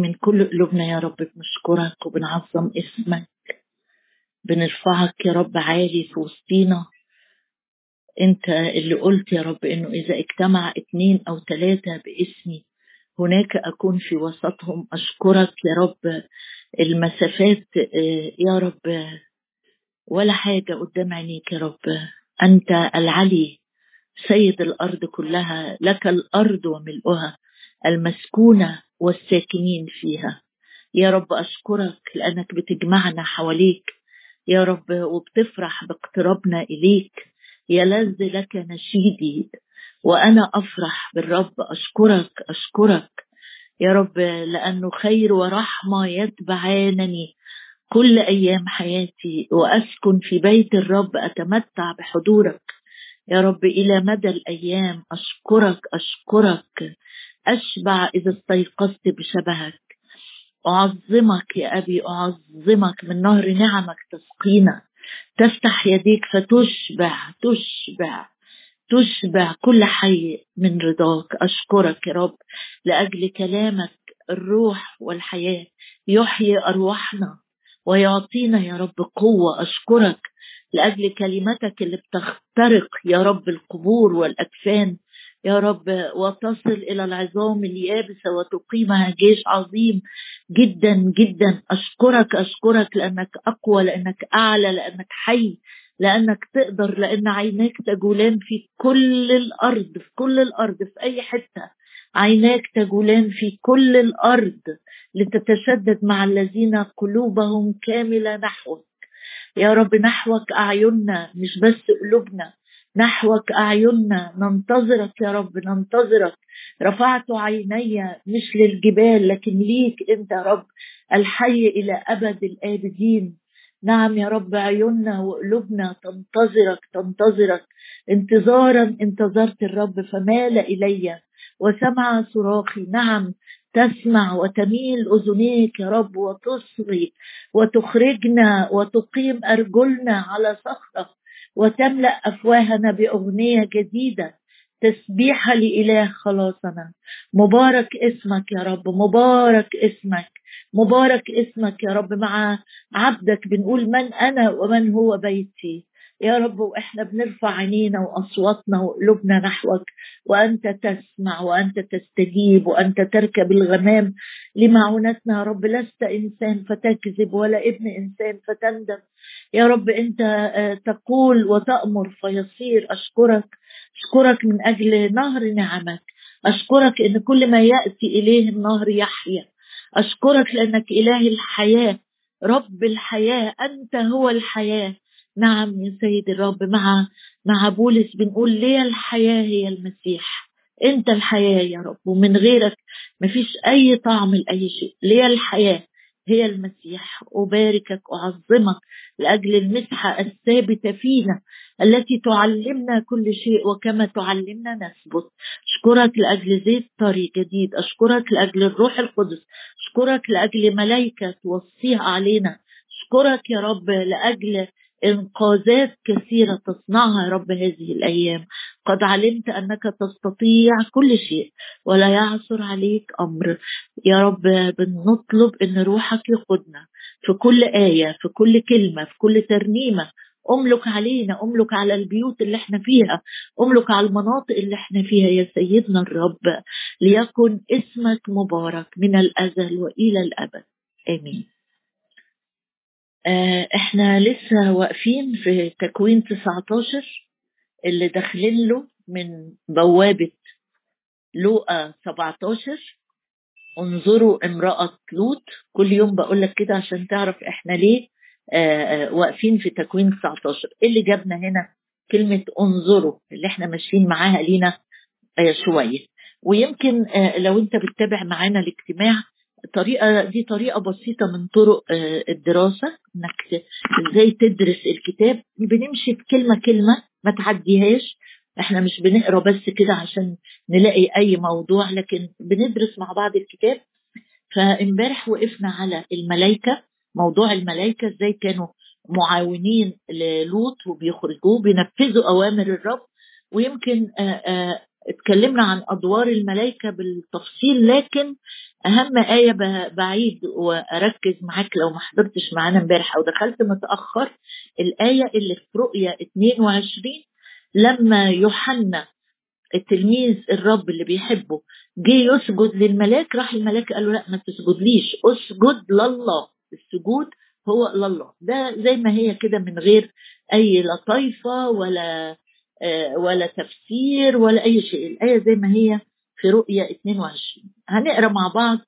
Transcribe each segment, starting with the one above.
من كل قلوبنا يا رب بنشكرك وبنعظم اسمك. بنرفعك يا رب عالي في وسطينا. انت اللي قلت يا رب انه إذا اجتمع اتنين أو ثلاثة باسمي هناك أكون في وسطهم. أشكرك يا رب. المسافات آه، يا رب ولا حاجة قدام عينيك يا رب. أنت العلي سيد الأرض كلها لك الأرض وملؤها المسكونة والساكنين فيها. يا رب أشكرك لأنك بتجمعنا حواليك. يا رب وبتفرح باقترابنا إليك. يلذ لك نشيدي. وأنا أفرح بالرب. أشكرك أشكرك. يا رب لأنه خير ورحمة يتبعانني كل أيام حياتي. وأسكن في بيت الرب. أتمتع بحضورك. يا رب إلى مدى الأيام. أشكرك أشكرك. أشبع اذا استيقظت بشبهك. أعظمك يا أبي أعظمك من نهر نعمك تسقينا. تفتح يديك فتشبع تشبع تشبع كل حي من رضاك. أشكرك يا رب لأجل كلامك الروح والحياة يحيي أرواحنا ويعطينا يا رب قوة. أشكرك لأجل كلمتك اللي بتخترق يا رب القبور والاكفان يا رب وتصل إلى العظام اليابسة وتقيمها جيش عظيم جدا جدا. أشكرك أشكرك لأنك أقوى لأنك أعلى لأنك حي لأنك تقدر لأن عيناك تجولان في كل الأرض في كل الأرض في أي حتة. عيناك تجولان في كل الأرض لتتشدد مع الذين قلوبهم كاملة نحوك. يا رب نحوك أعيننا مش بس قلوبنا. نحوك أعيننا ننتظرك يا رب ننتظرك. رفعت عيني مش للجبال لكن ليك أنت يا رب الحي إلى أبد الآبدين. نعم يا رب عيوننا وقلوبنا تنتظرك تنتظرك. انتظارا انتظرت الرب فمال إلي وسمع صراخي. نعم تسمع وتميل أذنيك يا رب وتصغي وتخرجنا وتقيم أرجلنا على صخره وتملأ أفواهنا بأغنية جديدة تسبيحه لإله خلاصنا. مبارك اسمك يا رب مبارك اسمك مبارك اسمك يا رب. مع عبدك بنقول من أنا ومن هو بيتي. يا رب وإحنا بنرفع عينينا وأصواتنا وقلوبنا نحوك وأنت تسمع وأنت تستجيب وأنت تركب الغمام لمعونتنا يا رب. لست إنسان فتكذب ولا ابن إنسان فتندم. يا رب أنت آه، تقول وتأمر فيصير. أشكرك أشكرك من أجل نهر نعمك. أشكرك إن كل ما يأتي إليه النهر يحيا. أشكرك لأنك إله الحياة. رب الحياة أنت هو الحياة. نعم يا سيد الرب مع مع بولس بنقول ليه الحياة هي المسيح؟ أنت الحياة يا رب ومن غيرك مفيش أي طعم لأي شيء. ليه الحياة هي المسيح؟ أباركك أعظمك لأجل المسحة الثابتة فينا التي تعلمنا كل شيء وكما تعلمنا نثبت. أشكرك لأجل زيت طري جديد أشكرك لأجل الروح القدس أشكرك لأجل ملائكة توصيها علينا. أشكرك يا رب لأجل إنقاذات كثيرة تصنعها يا رب هذه الأيام. قد علمت أنك تستطيع كل شيء ولا يعثر عليك أمر. يا رب بنطلب إن روحك يقودنا في كل آية في كل كلمة في كل ترنيمة. أملك علينا أملك على البيوت اللي إحنا فيها أملك على المناطق اللي إحنا فيها يا سيدنا الرب. ليكن اسمك مبارك من الأزل وإلى الأبد. آمين. إحنا لسه واقفين في تكوين 19 اللي داخلين له من بوابة لوقا 17 انظروا امرأة لوط. كل يوم بقول لك كده عشان تعرف إحنا ليه آه، آه، واقفين في تكوين 19 إيه اللي جابنا هنا؟ كلمة انظروا اللي إحنا ماشيين معاها لينا شوية. ويمكن لو أنت بتتابع معانا الاجتماع طريقة دي طريقة بسيطة من طرق آه، الدراسة إنك إزاي تدرس الكتاب. بنمشي بكلمة كلمة ما تعديهاش. إحنا مش بنقرأ بس كده عشان نلاقي أي موضوع لكن بندرس مع بعض الكتاب. فامبارح وقفنا على الملائكه موضوع الملائكه إزاي كانوا معاونين للوط وبيخرجوه بينفذوا أوامر الرب. ويمكن آه، آه، اتكلمنا عن أدوار الملائكة بالتفصيل لكن أهم آية بعيد وأركز معاك لو ما حضرتش معانا امبارح أو دخلت متأخر الآية اللي في رؤيا 22 لما يوحنا التلميذ الرب اللي بيحبه جه يسجد للملاك راح الملاك قال له لا ما تسجدليش اسجد لله السجود هو لله. ده زي ما هي كده من غير أي لطيفه ولا ولا تفسير ولا أي شيء. الآية زي ما هي في رؤيا 22 هنقرأ مع بعض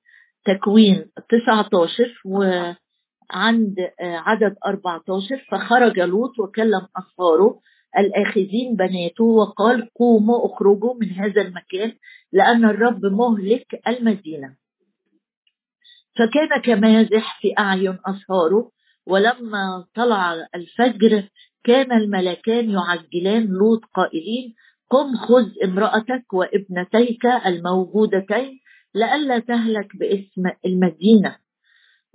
تكوين 19 وعند آه، عدد 14 فخرج لوط وكلم اصهاره الآخذين بناته وقال قوموا اخرجوا من هذا المكان لأن الرب مهلك المدينة. فكان كمازح في أعين أصهاره ولما طلع الفجر كان الملكان يعجلان لوط قائلين قم خذ امرأتك وابنتيك الموجودتين لئلا تهلك باسم المدينة.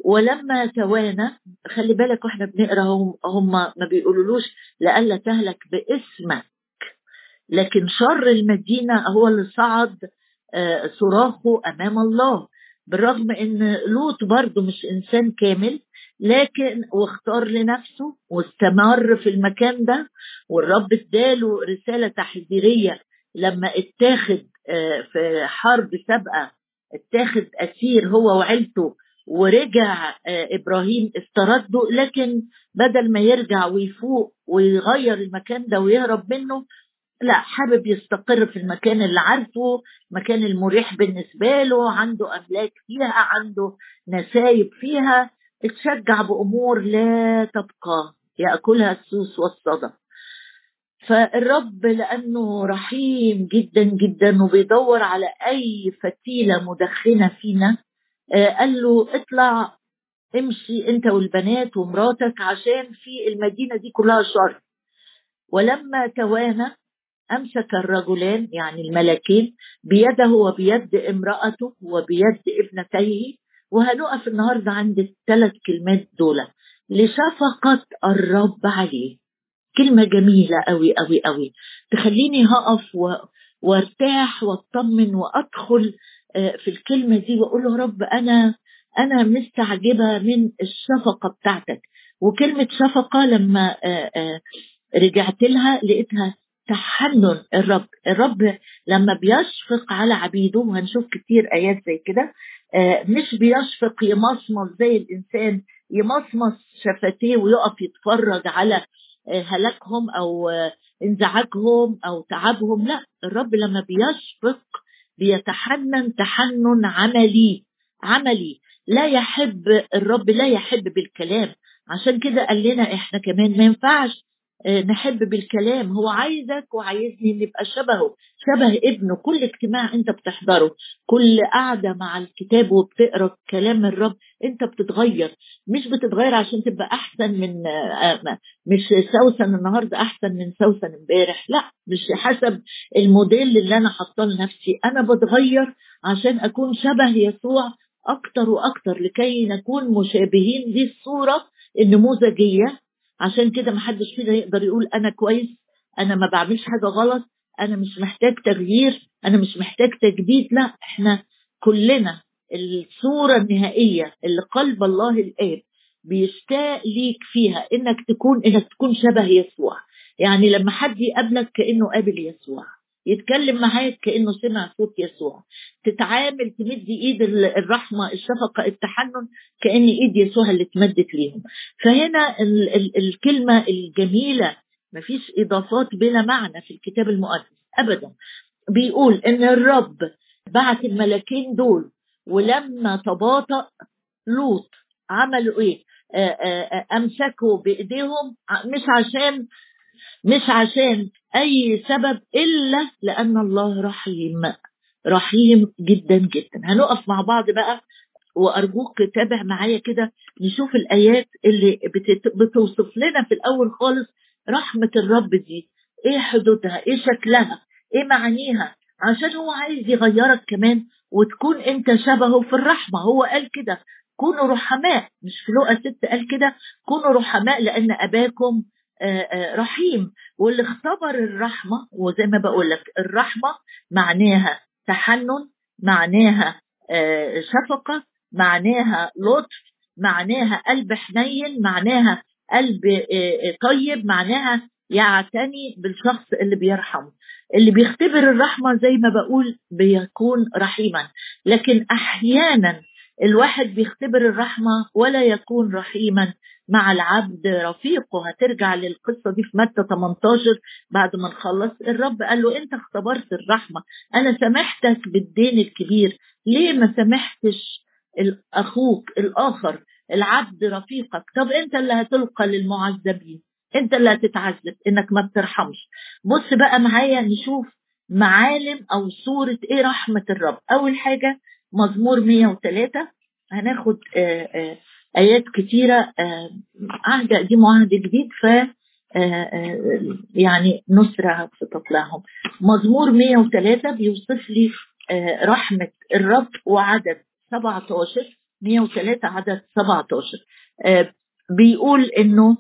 ولما توانى خلي بالك وإحنا بنقرأ هم, هم ما بيقولولوش لئلا تهلك باسمك لكن شر المدينة هو اللي صعد آه، صراخه أمام الله. بالرغم إن لوط برضه مش إنسان كامل لكن واختار لنفسه واستمر في المكان ده والرب اداله رسالة تحذيرية لما اتاخد آه، في حرب سابقة اتاخد أسير هو وعيلته ورجع آه، إبراهيم استرده لكن بدل ما يرجع ويفوق ويغير المكان ده ويهرب منه لا حابب يستقر في المكان اللي عارفه مكان المريح بالنسبة له عنده أملاك فيها عنده نسايب فيها. اتشجع بأمور لا تبقى يأكلها السوس والصدى. فالرب لأنه رحيم جدا جدا وبيدور على أي فتيلة مدخنة فينا آه، قال له اطلع امشي أنت والبنات ومراتك عشان في المدينة دي كلها شر. ولما توانى أمسك الرجلان يعني الملكين بيده وبيد امرأته وبيد ابنتيه. وهنقف النهارده عند الثلاث كلمات دول. لشفقة الرب عليه. كلمة جميلة قوي قوي قوي تخليني هقف و... وارتاح واطمن وأدخل آه، في الكلمة دي وأقول له رب أنا أنا مستعجبة من الشفقة بتاعتك. وكلمة شفقة لما آه، آه، رجعت لها لقيتها تحنن الرب. الرب لما بيشفق على عبيده وهنشوف كتير آيات زي كده مش بيشفق يمصمص زي الإنسان يمصمص شفتيه ويقف يتفرج على هلاكهم أو انزعاجهم أو تعبهم. لا الرب لما بيشفق بيتحنن تحنن عملي عملي. لا يحب الرب لا يحب بالكلام. عشان كده قال لنا إحنا كمان ما ينفعش آه، نحب بالكلام. هو عايزك وعايزني نبقى شبهه شبه ابنه. كل اجتماع انت بتحضره كل قعدة مع الكتاب وبتقرأ كلام الرب انت بتتغير. مش بتتغير عشان تبقى أحسن من آه، مش سوسن النهارده أحسن من سوسن امبارح. لا مش حسب الموديل اللي أنا حاطاه لنفسي. أنا بتغير عشان أكون شبه يسوع أكتر وأكتر لكي نكون مشابهين دي الصورة النموذجية عشان كده محدش فينا يقدر يقول أنا كويس أنا ما بعملش حاجة غلط أنا مش محتاج تغيير أنا مش محتاج تجديد لا إحنا كلنا الصورة النهائية اللي قلب الله الآب بيشتاق ليك فيها إنك تكون إنك تكون شبه يسوع. يعني لما حد يقابلك كأنه قابل يسوع. يتكلم معاك كأنه سمع صوت يسوع. تتعامل تمد إيد الرحمة الشفقة التحنن كأن إيد يسوع اللي اتمدت ليهم. فهنا ال ال الكلمة الجميلة مفيش إضافات بلا معنى في الكتاب المقدس ابدا. بيقول إن الرب بعت الملكين دول ولما تباطأ لوط عملوا إيه؟ أمسكوا بإيديهم مش عشان مش عشان أي سبب إلا لأن الله رحيم رحيم جدا جدا. هنقف مع بعض بقى وأرجوك تابع معايا كده نشوف الآيات اللي بتوصف لنا في الأول خالص رحمة الرب دي. إيه حدودها؟ إيه شكلها؟ إيه معانيها؟ عشان هو عايز يغيرك كمان وتكون أنت شبهه في الرحمة. هو قال كده كونوا رحماء. مش في لقا ست قال كده كونوا رحماء لأن أباكم رحيم. واللي اختبر الرحمة وزي ما بقول لك الرحمة معناها تحنن معناها شفقة معناها لطف معناها قلب حنين معناها قلب طيب معناها يعتني بالشخص اللي بيرحم اللي بيختبر الرحمة زي ما بقول بيكون رحيما. لكن أحيانا الواحد بيختبر الرحمة ولا يكون رحيما مع العبد رفيقه هترجع للقصة دي في متى 18 بعد ما نخلص؟ الرب قال له أنت اختبرت الرحمة. أنا سامحتك بالدين الكبير. ليه ما سامحتش أخوك الآخر العبد رفيقك؟ طب أنت اللي هتلقى للمعذبين. أنت اللي هتتعذب إنك ما بترحمش. بص بقى معايا نشوف معالم أو صورة إيه رحمة الرب. أول حاجة مزمور 103 هناخد آآ آآ آيات كتيرة عهد قديم وعهد جديد ف يعني نسرع في تطلعهم مزمور 103 بيوصف لي رحمة الرب وعدد 17 103 عدد 17 بيقول إنه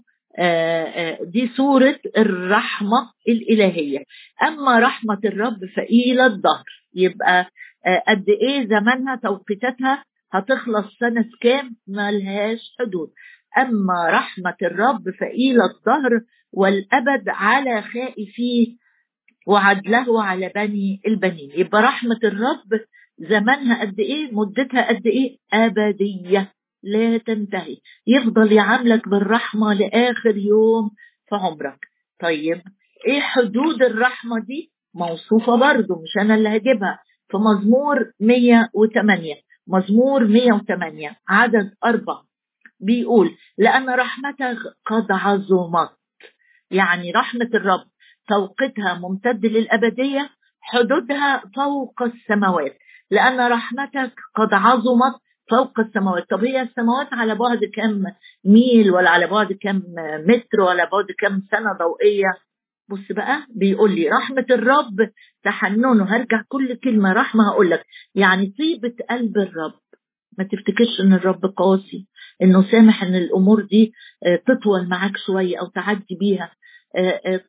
دي صورة الرحمة الإلهية. أما رحمة الرب فإلى الظهر يبقى قد إيه زمانها توقيتاتها هتخلص سنة كام؟ ملهاش حدود. أما رحمة الرب فإلى الظهر والأبد على خائفيه وعدله على بني البنين. يبقى رحمة الرب زمانها قد إيه؟ مدتها قد إيه؟ أبدية. لا تنتهي. يفضل يعاملك بالرحمة لآخر يوم في عمرك. طيب إيه حدود الرحمة دي؟ موصوفة برضو مش أنا اللي هجيبها. في مزمور 108 مزمور 108 عدد أربعة بيقول لأن رحمتك قد عظمت. يعني رحمة الرب توقيتها ممتد للأبدية حدودها فوق السماوات. لأن رحمتك قد عظمت فوق السماوات. طب هي السماوات على بعد كم ميل ولا على بعد كم متر ولا بعد كم سنة ضوئية؟ بص بقى بيقول لي رحمة الرب تحننه هرجع كل كلمة رحمة هقول لك. يعني طيبة قلب الرب. ما تفتكرش إن الرب قاسي؟ إنه سامح إن الأمور دي تطول معاك شوية أو تعدي بيها.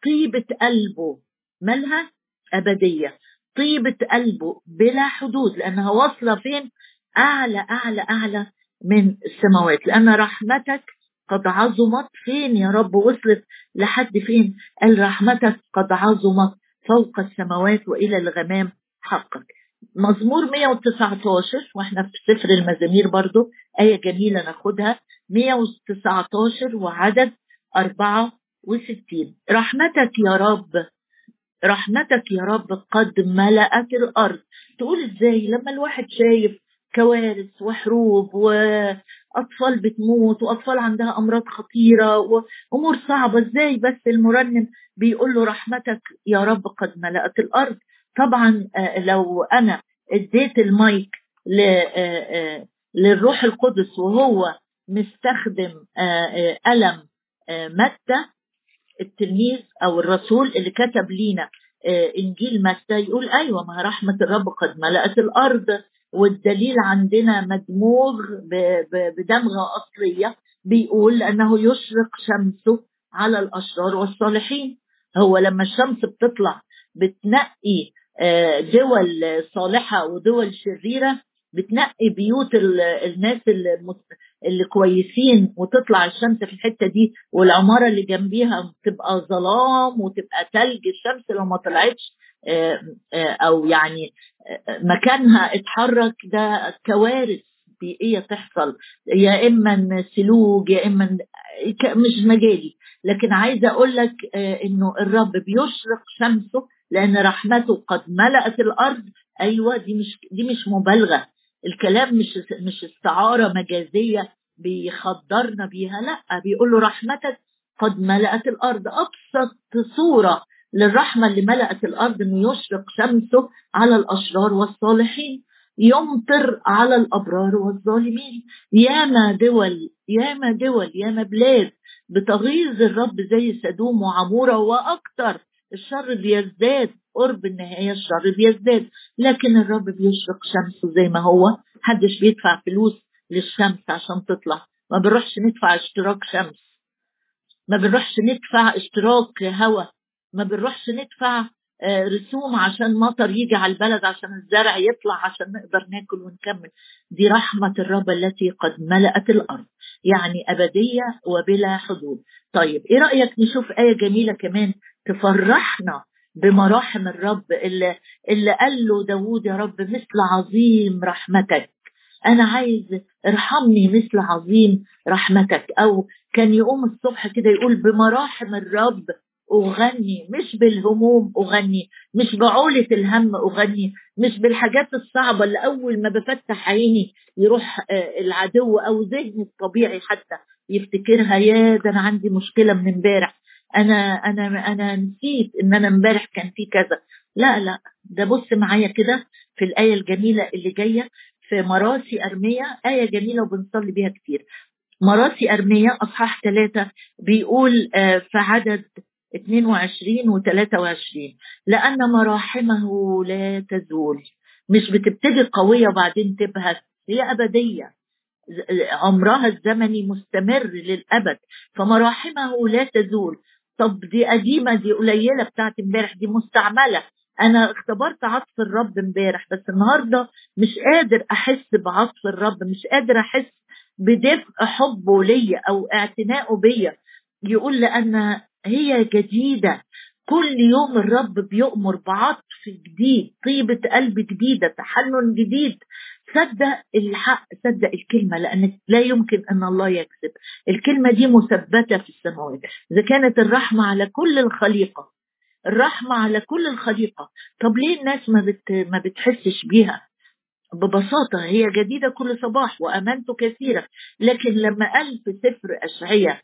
طيبة قلبه مالها؟ أبدية. طيبة قلبه بلا حدود لانها واصلة فين؟ أعلى أعلى أعلى من السماوات. لأن رحمتك قد عظمت فين يا رب؟ وصلت لحد فين؟ قال رحمتك قد عظمت فوق السماوات وإلى الغمام حقك. مزمور 119 وإحنا في سفر المزامير برضو آية جميلة ناخدها 119 وعدد 64 رحمتك يا رب رحمتك يا رب قد ملأت الأرض. تقول إزاي لما الواحد شايف كوارث وحروب وأطفال بتموت وأطفال عندها أمراض خطيرة وأمور صعبة. إزاي بس المرنم بيقول له رحمتك يا رب قد ملأت الأرض؟ طبعا لو أنا اديت المايك للروح القدس وهو مستخدم قلم متى التلميذ أو الرسول اللي كتب لينا إنجيل متى يقول أيوه ما رحمة الرب قد ملأت الأرض. والدليل عندنا مدموغ بدمغة أصلية بيقول أنه يشرق شمسه على الأشرار والصالحين. هو لما الشمس بتطلع بتنقي دول صالحة ودول شريرة بتنقي بيوت الناس اللي كويسين وتطلع الشمس في الحتة دي والعمارة اللي جنبيها تبقى ظلام وتبقى تلج الشمس لو ما طلعتش أو يعني مكانها اتحرك ده كوارث بيئية تحصل. يا إما سلوج يا إما مش مجالي. لكن عايزة أقول لك إنه الرب بيشرق شمسه لأن رحمته قد ملأت الأرض. أيوه دي مش دي مش مبالغة. الكلام مش مش استعارة مجازية بيخدرنا بيها لأ بيقول له رحمتك قد ملأت الأرض. أبسط صورة للرحمة اللي ملأت الأرض إنه يشرق شمسه على الأشرار والصالحين يمطر على الأبرار والظالمين. ياما دول ياما دول ياما بلاد بتغيظ الرب زي سدوم وعمورة وأكتر الشر بيزداد قرب النهاية الشر بيزداد. لكن الرب بيشرق شمسه زي ما هو. محدش بيدفع فلوس للشمس عشان تطلع. ما بنروحش ندفع اشتراك شمس. ما بنروحش ندفع اشتراك هواء ما بنروحش ندفع آه، رسوم عشان مطر يجي على البلد عشان الزرع يطلع عشان نقدر ناكل ونكمل. دي رحمة الرب التي قد ملأت الأرض. يعني أبدية وبلا حدود. طيب إيه رأيك نشوف آية جميلة كمان؟ تفرحنا بمراحم الرب اللي, اللي قال له داود يا رب مثل عظيم رحمتك. أنا عايز ارحمني مثل عظيم رحمتك. أو كان يقوم الصبح كده يقول بمراحم الرب أغني. مش بالهموم أغني مش بعولة الهم أغني مش بالحاجات الصعبة اللي أول ما بفتح عيني يروح آه، العدو أو ذهني الطبيعي حتى يفتكرها يا ده أنا عندي مشكلة من امبارح. أنا أنا أنا نسيت إن أنا امبارح كان في كذا. لا لا ده بص معايا كده في الآية الجميلة اللي جاية في مراسي أرمية آية جميلة وبنصلي بيها كتير. مراسي أرمية أصحاح ثلاثة بيقول آه، في عدد 22 و 23 لأن مراحمه لا تزول. مش بتبتدي قوية وبعدين تبهت هي أبدية. عمرها الزمني مستمر للأبد فمراحمه لا تزول. طب دي قديمة دي قليلة بتاعت امبارح دي مستعملة. أنا اختبرت عطف الرب امبارح بس النهاردة مش قادر أحس بعطف الرب مش قادر أحس بدفء حبه ليا أو اعتنائه بيا. يقول لأن هي جديدة. كل يوم الرب بيؤمر بعطف جديد طيبة قلب جديدة تحنن جديد. صدق الحق صدق الكلمة لأن لا يمكن أن الله يكذب. الكلمة دي مثبتة في السماوات. إذا كانت الرحمة على كل الخليقة الرحمة على كل الخليقة طب ليه الناس ما, بت... ما بتحسش بيها؟ ببساطة هي جديدة كل صباح وأمنت كثيرا لكن لما قال في سفر أشعية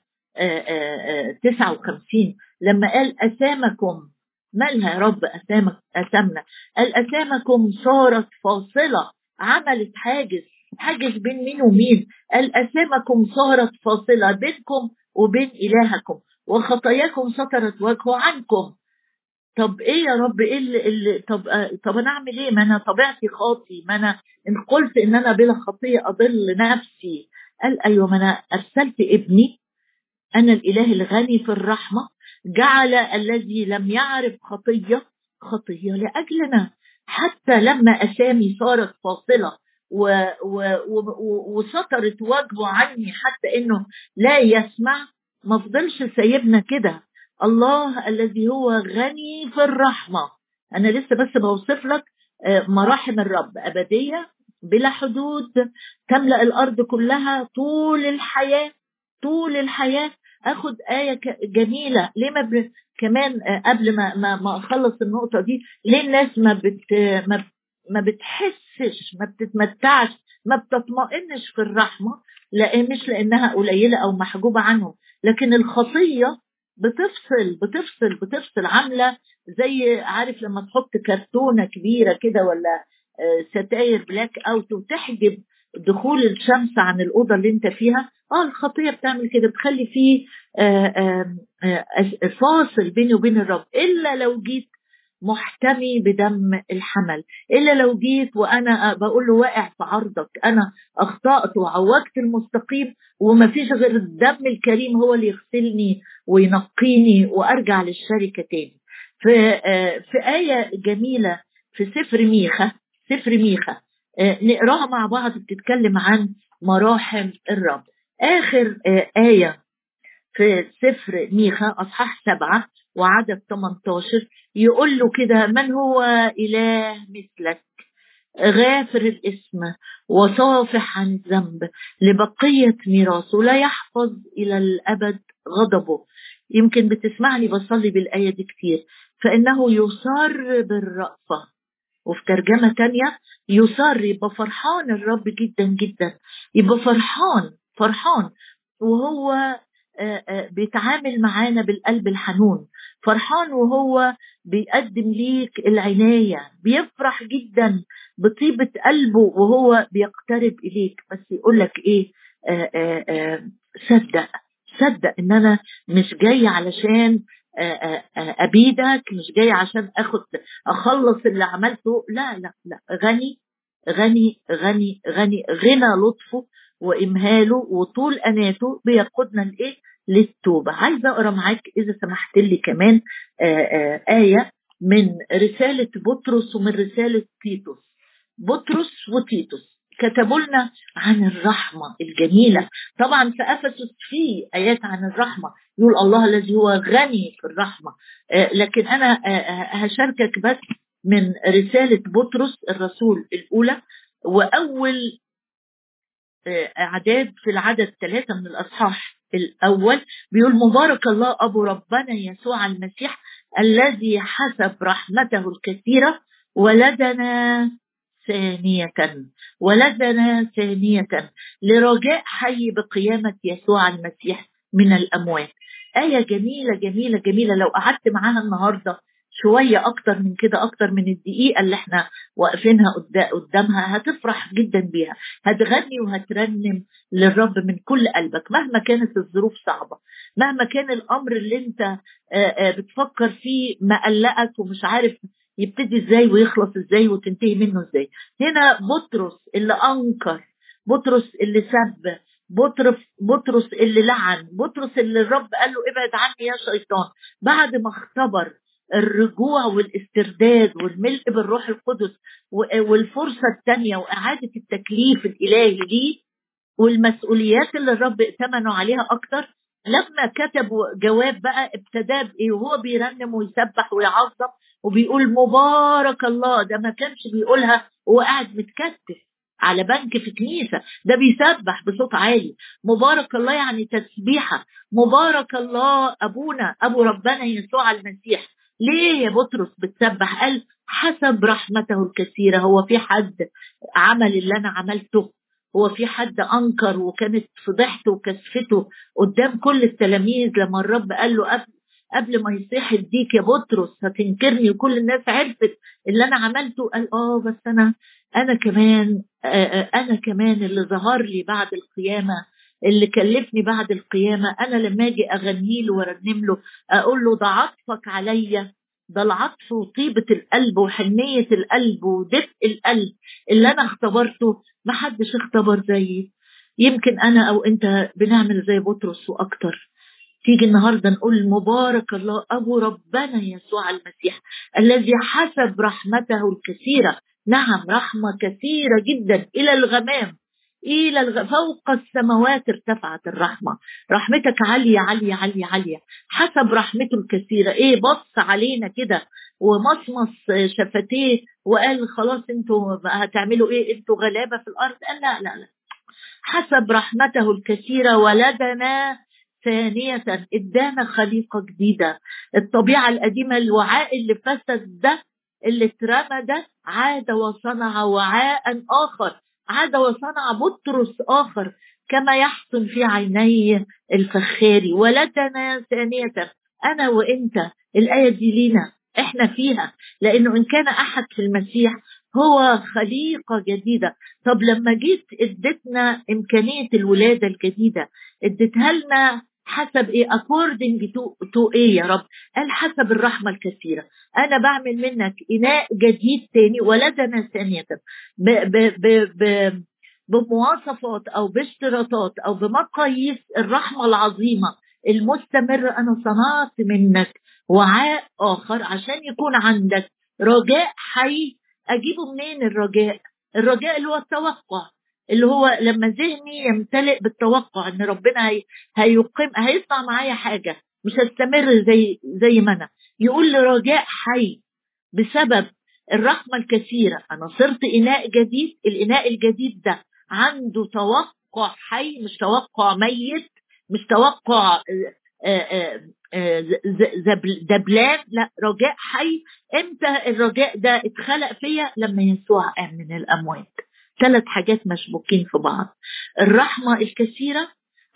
59 لما قال أسامكم مالها يا رب أسامك أسامنا؟ قال أسامكم صارت فاصلة عملت حاجز حاجز بين مين ومين؟ قال أسامكم صارت فاصلة بينكم وبين إلهكم وخطاياكم سترت وجهه عنكم. طب إيه يا رب؟ إيه اللي, اللي طب طب أنا أعمل إيه؟ ما أنا طبيعتي خاطي ما أنا إن قلت إن أنا بلا خطية أضل نفسي. قال أيوه ما أنا أرسلت ابني أنا الإله الغني في الرحمة جعل الذي لم يعرف خطية خطية لأجلنا. حتى لما أسامي صارت فاصلة و و و وسطرت وجهه عني حتى إنه لا يسمع ما فضلش سايبنا كده. الله الذي هو غني في الرحمة. أنا لسه بس بوصف لك آه، مراحم الرب أبدية بلا حدود تملأ الأرض كلها طول الحياة طول الحياة. اخد آية جميلة. ليه ما ب... كمان آه، قبل ما ما, ما أخلص النقطة دي ليه الناس ما بت ما, ما بتحسش ما بتتمتعش ما بتطمئنش في الرحمة؟ لأن مش لأنها قليلة أو محجوبة عنهم. لكن الخطية بتفصل بتفصل بتفصل عاملة زي عارف لما تحط كرتونة كبيرة كده ولا آه، ستاير blackout وتحجب دخول الشمس عن الأوضة اللي أنت فيها؟ آه الخطية بتعمل كده بتخلي فيه آه، آه، آه، فاصل بيني وبين الرب. إلا لو جيت محتمي بدم الحمل إلا لو جيت وأنا بقول له واقع في عرضك أنا أخطأت وعوجت المستقيم وما فيش غير الدم الكريم هو اللي يغسلني وينقيني وأرجع للشركة تاني. في في آية جميلة في سفر ميخا سفر ميخا نقراها مع بعض بتتكلم عن مراحم الرب. آخر آه، آية في سفر ميخا أصحاح سبعة وعدد 18 يقول له كده من هو إله مثلك؟ غافر الاسم وصافح عن الذنب لبقية ميراثه لا يحفظ إلى الأبد غضبه. يمكن بتسمعني بصلي بالآية دي كتير. فإنه يصر بالرأفة وفي ترجمة تانية يصر يبقى فرحان الرب جدا جدا. يبقى فرحان. فرحان وهو بيتعامل معانا بالقلب الحنون. فرحان وهو بيقدم ليك العناية. بيفرح جدا بطيبة قلبه وهو بيقترب إليك. بس يقول لك إيه؟ آآ آآ صدق. صدق إن أنا مش جاي علشان أبيدك مش جاي عشان أخد أخلص اللي عملته. لا لا لا. غني غني غني غني. غنى لطفه وإمهاله وطول أناته بيقودنا لإيه؟ للتوبة. عايزة أقرأ معاك إذا سمحت لي كمان آآ آآ آية من رسالة بطرس ومن رسالة تيتوس. بطرس وتيتوس كتبوا لنا عن الرحمة الجميلة. طبعا في أفسس في آيات عن الرحمة يقول الله الذي هو غني في الرحمة. لكن أنا هشاركك بس من رسالة بطرس الرسول الأولى. وأول أعداد في العدد ثلاثة من الأصحاح الأول بيقول مبارك الله أبو ربنا يسوع المسيح الذي حسب رحمته الكثيرة ولدنا ثانية ولدنا ثانية لرجاء حي بقيامة يسوع المسيح من الأموات. آية جميلة جميلة جميلة لو قعدت معاها النهاردة شوية أكتر من كده أكتر من الدقيقة اللي إحنا واقفينها قدامها هتفرح جدا بيها. هتغني وهترنم للرب من كل قلبك مهما كانت الظروف صعبة مهما كان الأمر اللي أنت بتفكر فيه مقلقك ومش عارف يبتدي إزاي ويخلص إزاي وتنتهي منه إزاي. هنا بطرس اللي أنكر بطرس اللي سب بطرس بطرس اللي لعن بطرس اللي الرب قال له ابعد عني يا شيطان. بعد ما اختبر الرجوع والاسترداد والملء بالروح القدس والفرصة الثانية وإعادة التكليف الإلهي ليه والمسؤوليات اللي الرب ائتمنوا عليها أكتر. لما كتبوا جواب بقى ابتدى بايه وهو بيرنم ويسبح ويعظم وبيقول مبارك الله. ده ما كانش بيقولها وهو قاعد متكتف على بنك في كنيسة. ده بيسبح بصوت عالي. مبارك الله يعني تسبيحة. مبارك الله أبونا أبو ربنا يسوع المسيح. ليه يا بطرس بتسبح؟ قال حسب رحمته الكثيرة. هو في حد عمل اللي أنا عملته. هو في حد أنكر وكانت فضحته وكسفته قدام كل التلاميذ لما الرب قال له قبل قبل ما يصيح الديك يا بطرس هتنكرني وكل الناس عرفت اللي أنا عملته؟ قال آه بس أنا أنا كمان أنا كمان اللي ظهر لي بعد القيامة اللي كلفني بعد القيامة أنا لما أجي أغني له وأرنم له أقول له ده عطفك عليا ده العطف وطيبة القلب وحنية القلب ودفء القلب اللي أنا اختبرته ما حدش اختبر زيي. يمكن أنا أو أنت بنعمل زي بطرس وأكتر. تيجي النهاردة نقول مبارك الله أبو ربنا يسوع المسيح الذي حسب رحمته الكثيرة. نعم رحمة كثيرة جدا إلى الغمام. إلى. فوق السماوات ارتفعت الرحمة. رحمتك عالية عالية عالية عالية. حسب رحمته الكثيرة إيه بص علينا كده ومصمص شفتيه وقال خلاص أنتوا هتعملوا إيه؟ أنتوا غلابة في الأرض؟ قال لا لا لا. حسب رحمته الكثيرة ولدنا ثانية. ادانا خليقة جديدة. الطبيعة القديمة الوعاء اللي فسد ده اللي اترمى ده عاد وصنع وعاء آخر. عاد وصنع بطرس آخر كما يحسن في عيني الفخاري ولدنا ثانية أنا وإنت الآية دي لينا إحنا فيها. لأنه إن كان أحد في المسيح هو خليقة جديدة. طب لما جيت اديتنا إمكانية الولادة الجديدة اديتها لنا حسب إيه؟ According to, to إيه يا رب؟ قال حسب الرحمة الكثيرة. أنا بعمل منك إناء جديد تاني ولدنا ثانية. ب ب ب ب بمواصفات أو باشتراطات أو بمقاييس الرحمة العظيمة المستمرة. أنا صنعت منك وعاء آخر عشان يكون عندك رجاء حي. أجيبه منين الرجاء؟ الرجاء اللي هو التوقع. اللي هو لما ذهني يمتلئ بالتوقع إن ربنا هي هيقيم هيصنع معايا حاجة مش هستمر زي زي ما أنا. يقول لي رجاء حي بسبب الرحمة الكثيرة. أنا صرت إناء جديد الإناء الجديد ده عنده توقع حي مش توقع ميت مش توقع دبلان. لا رجاء حي. إمتى الرجاء ده اتخلق فيا؟ لما يسوع قام من الأموات. ثلاث حاجات مشبوكين في بعض. الرحمة الكثيرة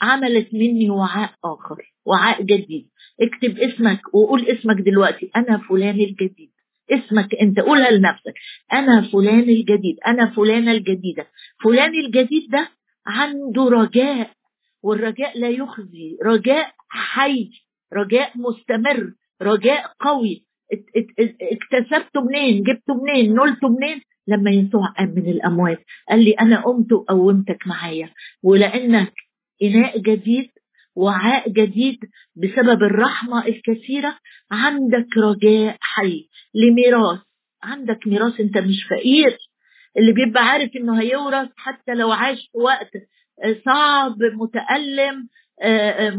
عملت مني وعاء آخر وعاء جديد. اكتب اسمك وقول اسمك دلوقتي أنا فلان الجديد. اسمك أنت قولها لنفسك. أنا فلان الجديد أنا فلانة الجديدة. فلان الجديد ده عنده رجاء والرجاء لا يخزي. رجاء حي رجاء مستمر رجاء قوي. اكتسبته منين؟ جبته منين؟ نلته منين؟ لما يسوع قام من الأموات. قال لي أنا قمت وقومتك معايا ولأنك إناء جديد وعاء جديد بسبب الرحمة الكثيرة عندك رجاء حي لميراث. عندك ميراث أنت مش فقير. اللي بيبقى عارف إنه هيورث حتى لو عاش في وقت صعب متألم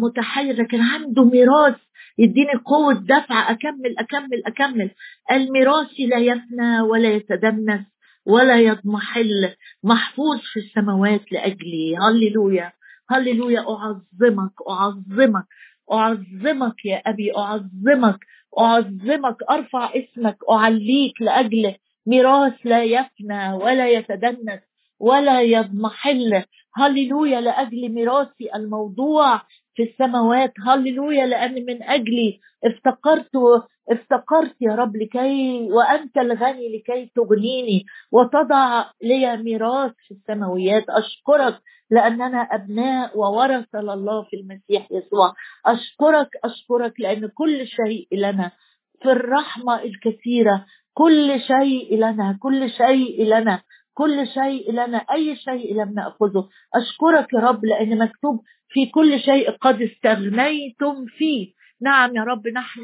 متحير لكن عنده ميراث يديني قوة دفع أكمل أكمل أكمل. الميراث لا يفنى ولا يتدنس ولا يضمحل محفوظ في السماوات لأجلي. هللويا هللويا. أعظمك أعظمك أعظمك يا أبي أعظمك أعظمك. أرفع اسمك أعليك لأجل ميراث لا يفنى ولا يتدنس ولا يضمحل. هللويا. لأجل ميراثي الموضوع في السماوات. هللويا لأن من أجلي افتقرت افتقرت يا رب لكي وأنت الغني لكي تغنيني. وتضع لي ميراث في السماويات. أشكرك لأننا أبناء وورثة لله في المسيح يسوع. أشكرك أشكرك لأن كل شيء لنا في الرحمة الكثيرة. كل شيء لنا كل شيء لنا. كل شيء لنا أي شيء لم نأخذه. أشكرك يا رب لأن مكتوب في كل شيء قد استغنيتم فيه. نعم يا رب نحن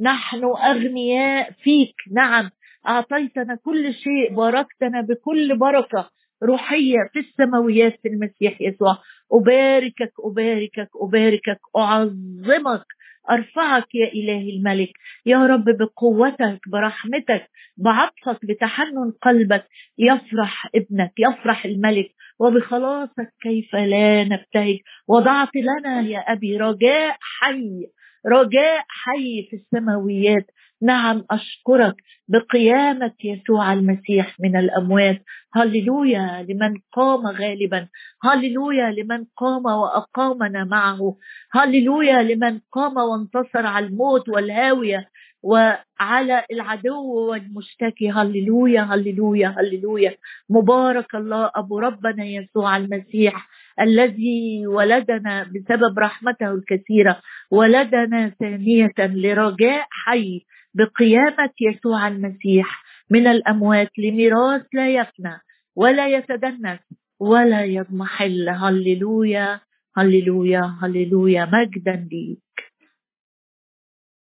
نحن أغنياء فيك. نعم أعطيتنا كل شيء باركتنا بكل بركة. روحية في السماويات في المسيح يسوع. أباركك أباركك أباركك أعظمك. أرفعك يا إلهي الملك. يا رب بقوتك برحمتك بعطفك بتحنن قلبك. يفرح ابنك يفرح الملك. وبخلاصك كيف لا نبتهج. وضعت لنا يا أبي رجاء حي رجاء حي في السماويات. نعم أشكرك بقيامه يسوع المسيح من الأموات. هللويا لمن قام غالبا. هللويا لمن قام وأقامنا معه. هللويا لمن قام وانتصر على الموت والهاوية وعلى العدو والمشتكي. هللويا هللويا هللويا. مبارك الله أبو ربنا يسوع المسيح الذي ولدنا بسبب رحمته الكثيرة ولدنا ثانية لرجاء حي. بقيامة يسوع المسيح من الأموات لميراث لا يفنى ولا يتدنس ولا يضمحل. هللويا هللويا هللويا. مجدا ليك.